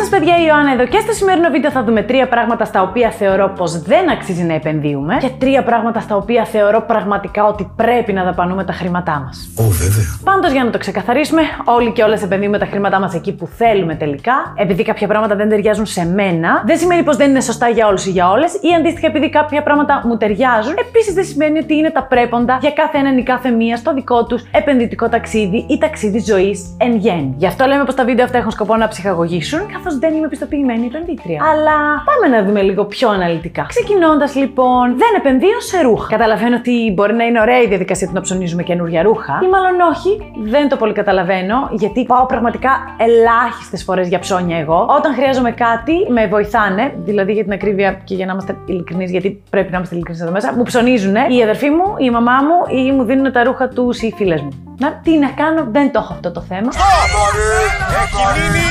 σας, παιδιά, η Ιωάννα εδώ και στο σημερινό βίντεο θα δούμε τρία πράγματα στα οποία θεωρώ πως δεν αξίζει να επενδύουμε και τρία πράγματα στα οποία θεωρώ πραγματικά ότι πρέπει να δαπανούμε τα χρήματά μας. Ω, βέβαια. Πάντως, για να το ξεκαθαρίσουμε, όλοι και όλες επενδύουμε τα χρήματά μας εκεί που θέλουμε τελικά. Επειδή κάποια πράγματα δεν ταιριάζουν σε μένα, δεν σημαίνει πως δεν είναι σωστά για όλους ή για όλες, ή αντίστοιχα επειδή κάποια πράγματα μου ταιριάζουν, επίσης δεν σημαίνει ότι είναι τα πρέποντα για κάθε έναν ή κάθε μία στο δικό τους επενδυτικό ταξίδι ή ταξίδι ζωής εν γέννη. Γι' αυτό λέμε πως τα βίντεο αυτά έχουν σκοπό να ψυχαγωγήσουν, καθώ δεν είμαι πιστοποιημένη επενδύτρια. Αλλά πάμε να δούμε λίγο πιο αναλυτικά. Ξεκινώντας λοιπόν, δεν επενδύω σε ρούχα. Καταλαβαίνω ότι μπορεί να είναι ωραία η διαδικασία του να ψωνίζουμε καινούργια ρούχα, ή μάλλον όχι, δεν το πολύ καταλαβαίνω, γιατί πάω πραγματικά ελάχιστες φορές για ψώνια εγώ. Όταν χρειάζομαι κάτι, με βοηθάνε, δηλαδή για την ακρίβεια και για να είμαστε ειλικρινείς, γιατί πρέπει να είμαστε ειλικρινείς εδώ μέσα, μου ψωνίζουν η αδερφή μου, η μαμά μου ή μου δίνουν τα ρούχα του οι φίλες μου. Να, τι να κάνω, δεν το έχω αυτό το θέμα.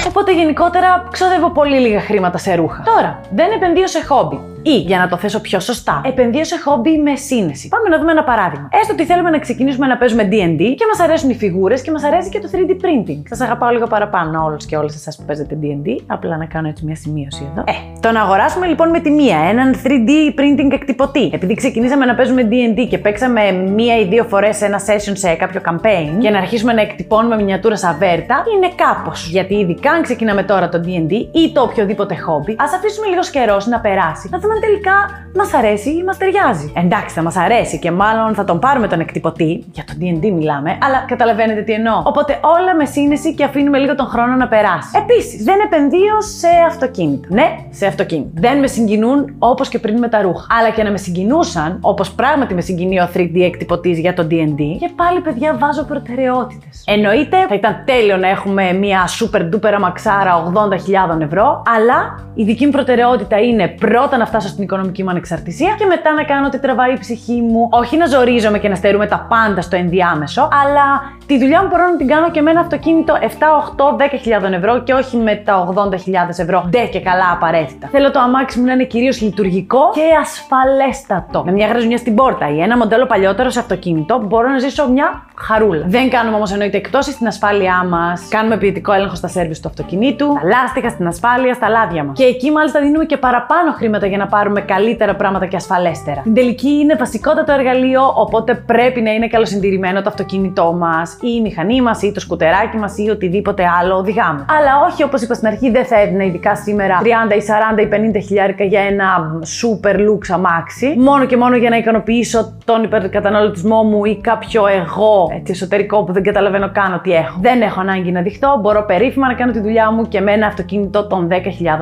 Οπότε γενικότερα ξοδεύω πολύ λίγα χρήματα σε ρούχα. Τώρα, δεν επενδύω σε χόμπι. Ή, για να το θέσω πιο σωστά, επενδύω σε χόμπι με σύνεση. Πάμε να δούμε ένα παράδειγμα. Έστω ότι θέλουμε να ξεκινήσουμε να παίζουμε DD και μας αρέσουν οι φιγούρες και μας αρέσει και το 3D printing. Σας αγαπάω λίγο παραπάνω όλους και όλες εσάς που παίζετε DD. Απλά να κάνω έτσι μια σημείωση εδώ. Ε, το να αγοράσουμε λοιπόν με τη μία έναν 3D printing εκτυπωτή. Επειδή ξεκινήσαμε να παίζουμε DD και παίξαμε μία ή δύο φορές ένα session σε κάποιο campaign και να αρχίσουμε να εκτυπώνουμε μινιατούρα αβέρτα, είναι κάπως. Γιατί ειδικά αν ξεκινάμε τώρα το DD ή το οποιοδήποτε χόμπι, ας αφήσουμε λίγος καιρός να περάσει. Να δούμε αν τελικά μας αρέσει ή μας ταιριάζει. Εντάξει, θα μας αρέσει και μάλλον θα τον πάρουμε τον εκτυπωτή, για το DD μιλάμε, αλλά καταλαβαίνετε τι εννοώ. Οπότε όλα με σύνεση και αφήνουμε λίγο τον χρόνο να περάσει. Επίσης, δεν επενδύω σε αυτοκίνητα. Ναι, σε αυτοκίνητα. Δεν με συγκινούν όπως και πριν με τα ρούχα. Αλλά και να με συγκινούσαν, όπως πράγματι με συγκινεί ο 3D εκτυπωτής για το DD, και πάλι παιδιά βάζω προτεραιότητες. Εννοείται θα ήταν τέλειο να έχουμε μια super duper αμαξάρα 80.000 ευρώ, αλλά η δική μου προτεραιότητα είναι πρώτα να φτάσω στην οικονομική μου ανεξαρτησία και μετά να κάνω ό,τι τραβάει η ψυχή μου. Όχι να ζορίζομαι και να στερούμε τα πάντα στο ενδιάμεσο, αλλά τη δουλειά μου μπορώ να την κάνω και με ένα αυτοκίνητο 7, 8, 10.000 ευρώ και όχι με τα 80.000 ευρώ. Ντε και καλά απαραίτητα. Θέλω το αμάξι μου να είναι κυρίως λειτουργικό και ασφαλέστατο. Με μια γραζουνιά στην πόρτα ή ένα μοντέλο παλιότερο σε αυτοκίνητο μπορώ να ζήσω μια χαρούλα. Δεν κάνουμε όμως εννοείται εκτόσει στην ασφάλειά μας. Κάνουμε ποιητικό έλεγχο στα σερβις του αυτοκινήτου, τα λάστιχα στην ασφάλεια, στα λάδια μας. Και εκεί μάλιστα δίνουμε και παραπάνω χρήματα για να πάρουμε καλύτερα πράγματα και ασφαλέστερα. Στην τελική είναι βασικότατο εργαλείο, οπότε πρέπει να είναι καλοσυντηρημένο το αυτοκίνητό μας ή η μηχανή μας ή το σκουτεράκι μας ή οτιδήποτε άλλο οδηγάμε. Αλλά όχι όπως είπα στην αρχή, δεν θα έδινα ειδικά σήμερα 30 ή 40 ή 50 χιλιάρικα για ένα super lux αμάξι, μόνο και μόνο για να ικανοποιήσω τον υπερκαταναλωτισμό μου ή κάποιο εγώ έτσι, εσωτερικό που δεν καταλαβαίνω καν τι έχω. Δεν έχω ανάγκη να δειχτώ, μπορώ περίφημα να κάνω τη δουλειά μου και με ένα αυτοκίνητο των 10.000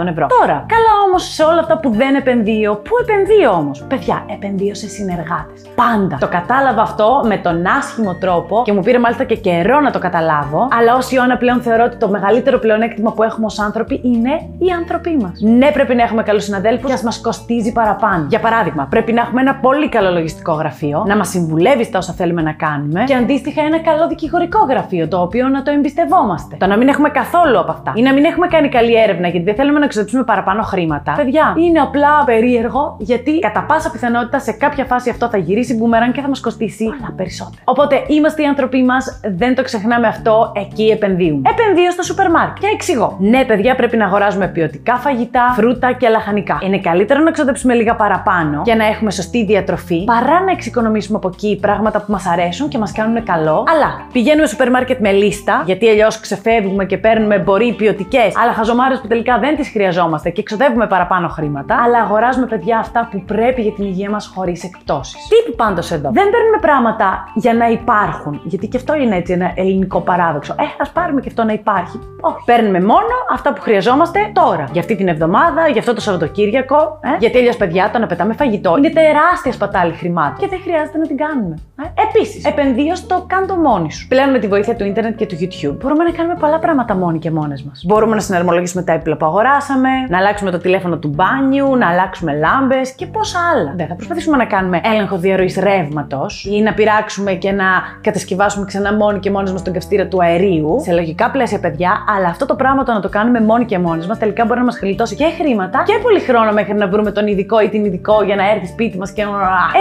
ευρώ. Τώρα, καλά όμως σε όλα αυτά που δεν επενδύω, πού επενδύω όμως; Παιδιά, επενδύω σε συνεργάτες. Πάντα. Το κατάλαβα αυτό με τον άσχημο τρόπο και μου πήρε μάλιστα και καιρό να το καταλάβω. Αλλά ως Ιωάννα πλέον θεωρώ ότι το μεγαλύτερο πλεονέκτημα που έχουμε ως άνθρωποι είναι οι άνθρωποι μας. Ναι, πρέπει να έχουμε καλούς συναδέλφους και ας μας κοστίζει παραπάνω. Για παράδειγμα, πρέπει να έχουμε ένα πολύ καλό λογιστικό γραφείο, να μας συμβουλεύει στα όσα θέλουμε να κάνουμε και αντίστοιχα ένα καλό δικηγορικό γραφείο το οποίο να το εμπιστευόμαστε. Το να μην έχουμε καθόλου από αυτά ή να μην έχουμε κάνει καλή έρευνα γιατί δεν θέλουμε να ξοδέψουμε παραπάνω χρήματα. Παιδιά, είναι απλά περίεργο γιατί κατά πάσα πιθανότητα σε κάποια φάση αυτό θα γυρίσει μπούμεραν και θα μας κοστίσει πολλά περισσότερο. Οπότε είμαστε οι άνθρωποι μας, δεν το ξεχνάμε αυτό, εκεί επενδύουμε. Επενδύω στο σούπερ μάρκετ. Και εξηγώ. Ναι, παιδιά, πρέπει να αγοράζουμε ποιοτικά φαγητά, φρούτα και λαχανικά. Είναι καλύτερο να ξοδέψουμε λίγα παραπάνω και να έχουμε σωστή διατροφή παρά να εξοικονομήσουμε από εκεί πράγματα που μας αρέσουν και μας κάνουν καλό. Αλλά πηγαίνουμε σούπερ μάρκετ με λίστα, γιατί αλλιώς ξεφεύγουμε και παίρνουμε μπορεί ποιοτικές, αλλά χαζομάρες που τελικά δεν τις χρειαζόμαστε και ξοδεύουμε παραπάνω χρήματα. Αλλά αγοράζουμε, παιδιά, αυτά που πρέπει για την υγεία μας χωρίς εκπτώσεις. Τι πάντως εδώ; Δεν παίρνουμε πράγματα για να υπάρχουν, γιατί και αυτό είναι έτσι ένα ελληνικό παράδοξο. Ε, ας πάρουμε και αυτό να υπάρχει. Όχι. Παίρνουμε μόνο αυτά που χρειαζόμαστε τώρα. Για αυτή την εβδομάδα, για αυτό το Σαββατοκύριακο. Ε; Γιατί αλλιώς, παιδιά, το να πετάμε φαγητό είναι τεράστια σπατάλη χρημάτων και δεν χρειάζεται να την κάνουμε. Ε; Επίσης, επενδύω στο κάντο μόνοι σου. Πλέον με τη βοήθεια του Ιντερνετ και του YouTube μπορούμε να κάνουμε πολλά πράγματα μόνοι και μόνες μας. Μπορούμε να συναρμολογήσουμε τα έπιπλα που αγοράσαμε, να αλλάξουμε το τηλέφωνο τηλέφωνο του μπάνιου, να αλλάξουμε λάμπες και πόσα άλλα. Δεν θα προσπαθήσουμε να κάνουμε έλεγχο διαρροής ρεύματος ή να πειράξουμε και να κατασκευάσουμε ξανά μόνοι και μόνοι μας τον καυστήρα του αερίου. Σε λογικά πλαίσια, παιδιά, αλλά αυτό το πράγμα το να το κάνουμε μόνοι και μόνοι μας τελικά μπορεί να μας γλιτώσει και χρήματα και πολύ χρόνο μέχρι να βρούμε τον ειδικό ή την ειδικό για να έρθει σπίτι μας και.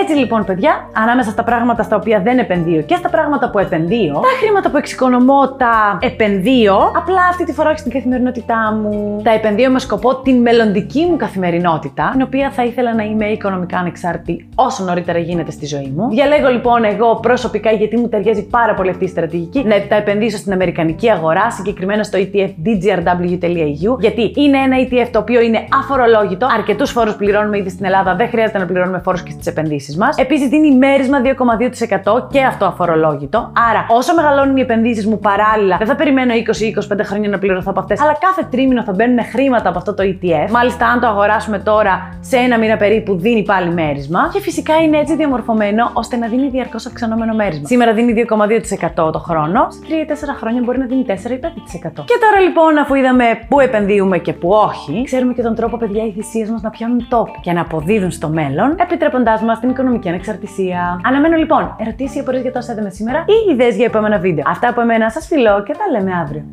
Έτσι λοιπόν, παιδιά, ανάμεσα στα πράγματα στα οποία δεν επενδύω και στα πράγματα που επενδύω, τα χρήματα που εξοικονομώ τα επενδύω, απλά αυτή τη φορά όχι στην καθημερινότητά μου. Τα επενδύω με σκοπό την μελλοντική μου καθημερινότητα, την οποία θα ήθελα να είμαι οικονομικά ανεξάρτητη όσο νωρίτερα γίνεται στη ζωή μου. Διαλέγω λοιπόν εγώ προσωπικά, γιατί μου ταιριάζει πάρα πολύ αυτή η στρατηγική, να τα επενδύσω στην Αμερικανική αγορά, συγκεκριμένα στο ETF dgrw.eu, γιατί είναι ένα ETF το οποίο είναι αφορολόγητο. Αρκετούς φόρους πληρώνουμε ήδη στην Ελλάδα, δεν χρειάζεται να πληρώνουμε φόρους και στις επενδύσεις μας. Επίσης δίνει μέρισμα 2,2% και αυτό αφορολόγητο. Άρα, όσο μεγαλώνουν οι επενδύσεις μου παράλληλα, δεν θα περιμένω 20-25 χρόνια να πληρωθώ από αυτές, αλλά κάθε τρίμηνο θα μπαίνουν χρήματα από αυτό το ETF. Μάλιστα, αν το αγοράσουμε τώρα σε ένα μήνα περίπου, δίνει πάλι μέρισμα. Και φυσικά είναι έτσι διαμορφωμένο ώστε να δίνει διαρκώς αυξανόμενο μέρισμα. Σήμερα δίνει 2,2% το χρόνο, σε 3-4 χρόνια μπορεί να δίνει 4 5%. Και τώρα λοιπόν, αφού είδαμε πού επενδύουμε και πού όχι, ξέρουμε και τον τρόπο, παιδιά, οι θυσίες μας να πιάνουν τόπο και να αποδίδουν στο μέλλον, επιτρέποντάς μας την οικονομική ανεξαρτησία. Αναμένω λοιπόν ερωτήσεις ή απορίες για το όσα είδαμε σήμερα ή ιδέες για επόμενα βίντεο. Αυτά από εμένα σας φιλώ και τα λέμε αύριο.